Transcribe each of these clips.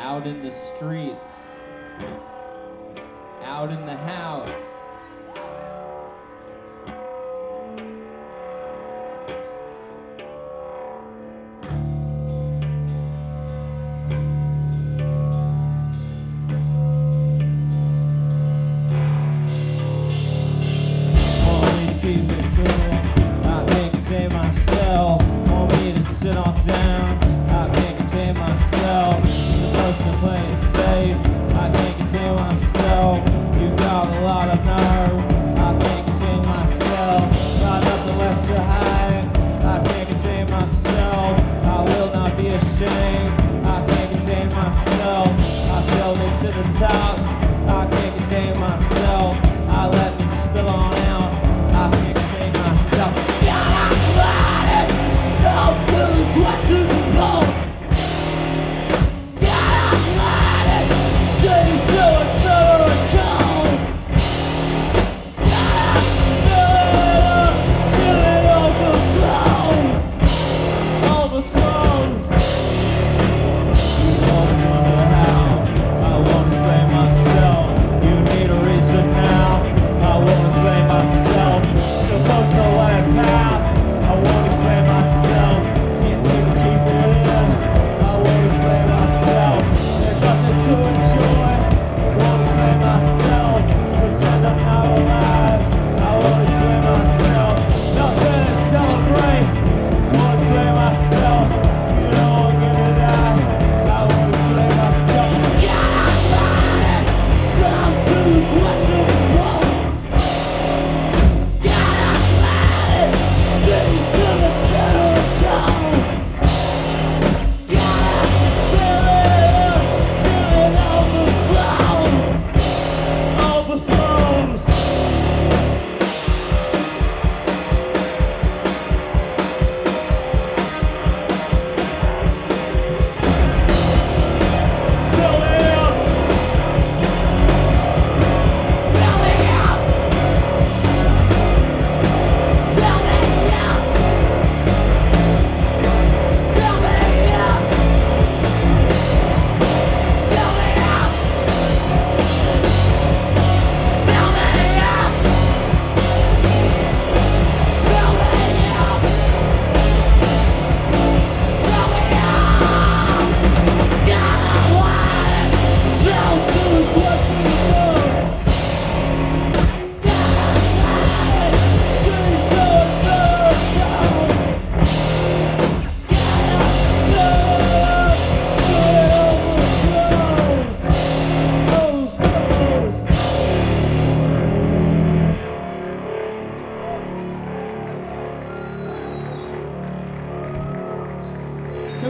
out in the streets, out in the house. Want me to Supposed to it safe. I can't contain myself. You got a lot of nerve. I can't contain myself. Got nothing left to hide. I can't contain myself. I will not be ashamed. I can't contain myself. I fell into the top.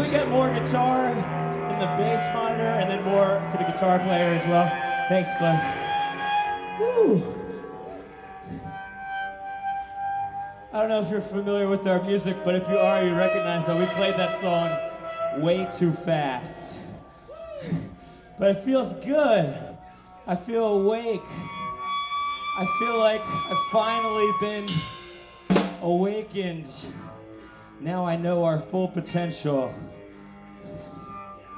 Can we get more guitar in the bass monitor and then more for the guitar player as well? Thanks, Cliff. Woo. I don't know if you're familiar with our music, but if you are, you recognize that we played that song way too fast. but it feels good. I feel awake. I feel like I've finally been awakened. Now I know our full potential.